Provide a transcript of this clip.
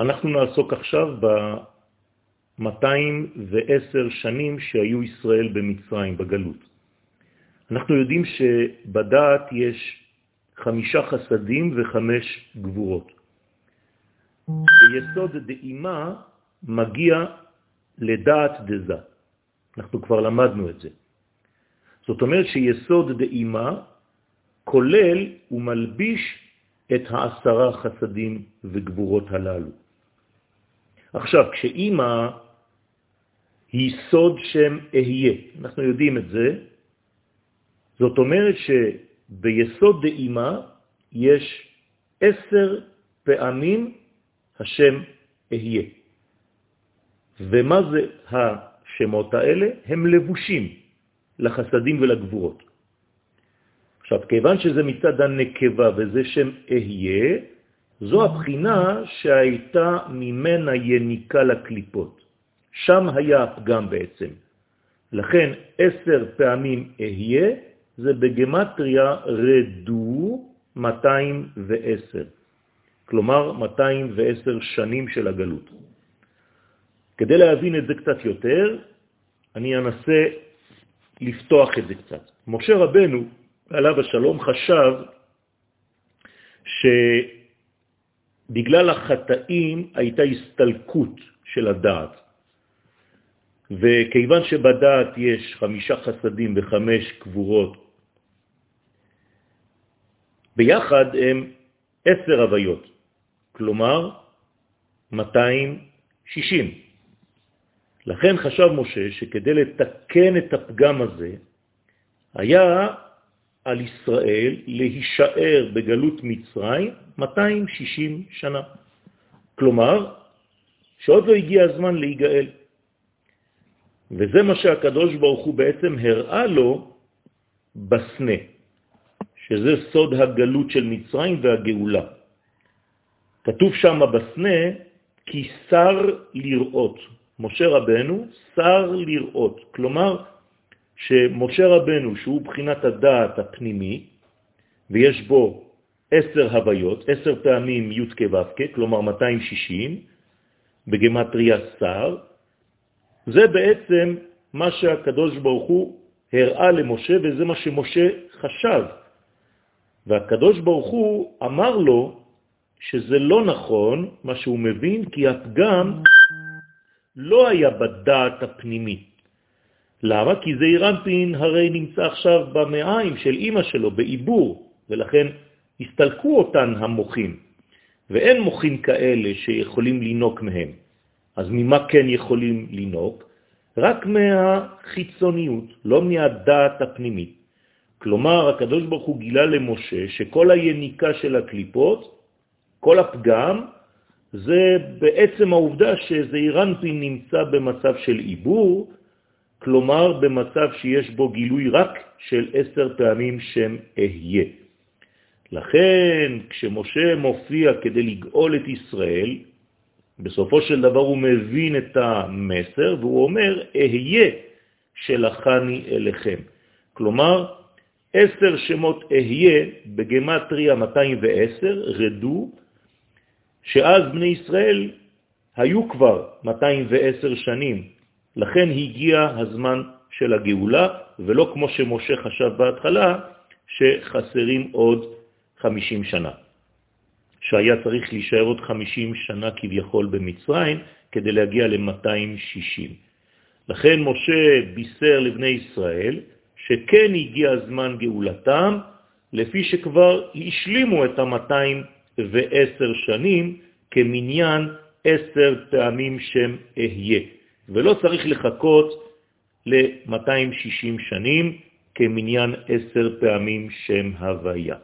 אנחנו נעסוק עכשיו ב-210 שנים שהיו ישראל במצרים, בגלות. אנחנו יודעים שבדעת יש חמישה חסדים וחמש גבורות. ביסוד דאימה מגיע לדעת דזה. אנחנו כבר למדנו את זה. זאת אומרת שיסוד דאימה כולל ומלביש את העשרה חסדים וגבורות הללו. עכשיו, כשאימא היא סוד שם אהיה, אנחנו יודעים את זה, זאת אומרת שביסוד דאימא יש עשר פעמים השם אהיה. ומה זה השמות האלה? הם לבושים לחסדים ולגבורות. עכשיו, כיוון שזה מצד הנקבה וזה שם אהיה, זו הבחינה שהייתה ממנה יניקה לקליפות. שם היה הפגם בעצם. לכן עשר פעמים אהיה זה בגמטריה רדו 210. כלומר 210 שנים של הגלות. כדי להבין את זה קצת יותר, אני אנסה לפתוח את זה קצת. משה רבנו, עליו השלום, חשב שבגלל החטאים הייתה הסתלקות של הדעת. וכיוון שבדעת יש חמישה חסדים וחמש קבורות, ביחד הם עשר הוויות. כלומר 260. לכן חשב משה שכדי לתקן את הפגם הזה, היה על ישראל להישאר בגלות מצרים 260 שנה. כלומר, שעוד לא הגיע הזמן להיגאל. וזה מה שהקדוש ברוך הוא בעצם הראה לו בסנה, שזה סוד הגלות של מצרים והגאולה. כתוב שם בסנה, כי שר לראות. משה רבנו שר לראות. כלומר, שמשה רבנו, שהוא בחינת הדעת הפנימי, ויש בו עשר הוויות, עשר פעמים י' כו' כלומר 260, בגמטריה שר, זה בעצם מה שהקדוש ברוך הוא הראה למשה, וזה מה שמשה חשב. והקדוש ברוך הוא אמר לו שזה לא נכון, מה שהוא מבין, כי הפגם לא היה בדעת הפנימית. למה? כי זה אירנפין הרי נמצא עכשיו במעיים של אימא שלו, בעיבור, ולכן הסתלקו אותן המוחים, ואין מוחים כאלה שיכולים לינוק מהם. אז ממה כן יכולים לינוק? רק מהחיצוניות, לא מהדעת הפנימית. כלומר, הקדוש ברוך הוא גילה למשה שכל היניקה של הקליפות כל הפגם זה בעצם העובדה שזעירנפין נמצא במצב של עיבור, כלומר במצב שיש בו גילוי רק של עשר פעמים שם אהיה. לכן כשמשה מופיע כדי לגאול את ישראל, בסופו של דבר הוא מבין את המסר והוא אומר, אהיה שלחני אליכם. כלומר, עשר שמות אהיה בגמטריה 210 רדו שאז בני ישראל היו כבר 210 שנים, לכן הגיע הזמן של הגאולה, ולא כמו שמשה חשב בהתחלה, שחסרים עוד 50 שנה. שהיה צריך להישאר עוד 50 שנה כביכול במצרים כדי להגיע ל-260. לכן משה בישר לבני ישראל שכן הגיע זמן גאולתם, לפי שכבר השלימו את ה-200 ועשר שנים כמניין עשר פעמים שם אהיה, ולא צריך לחכות ל-260 שנים כמניין עשר פעמים שם הוויה.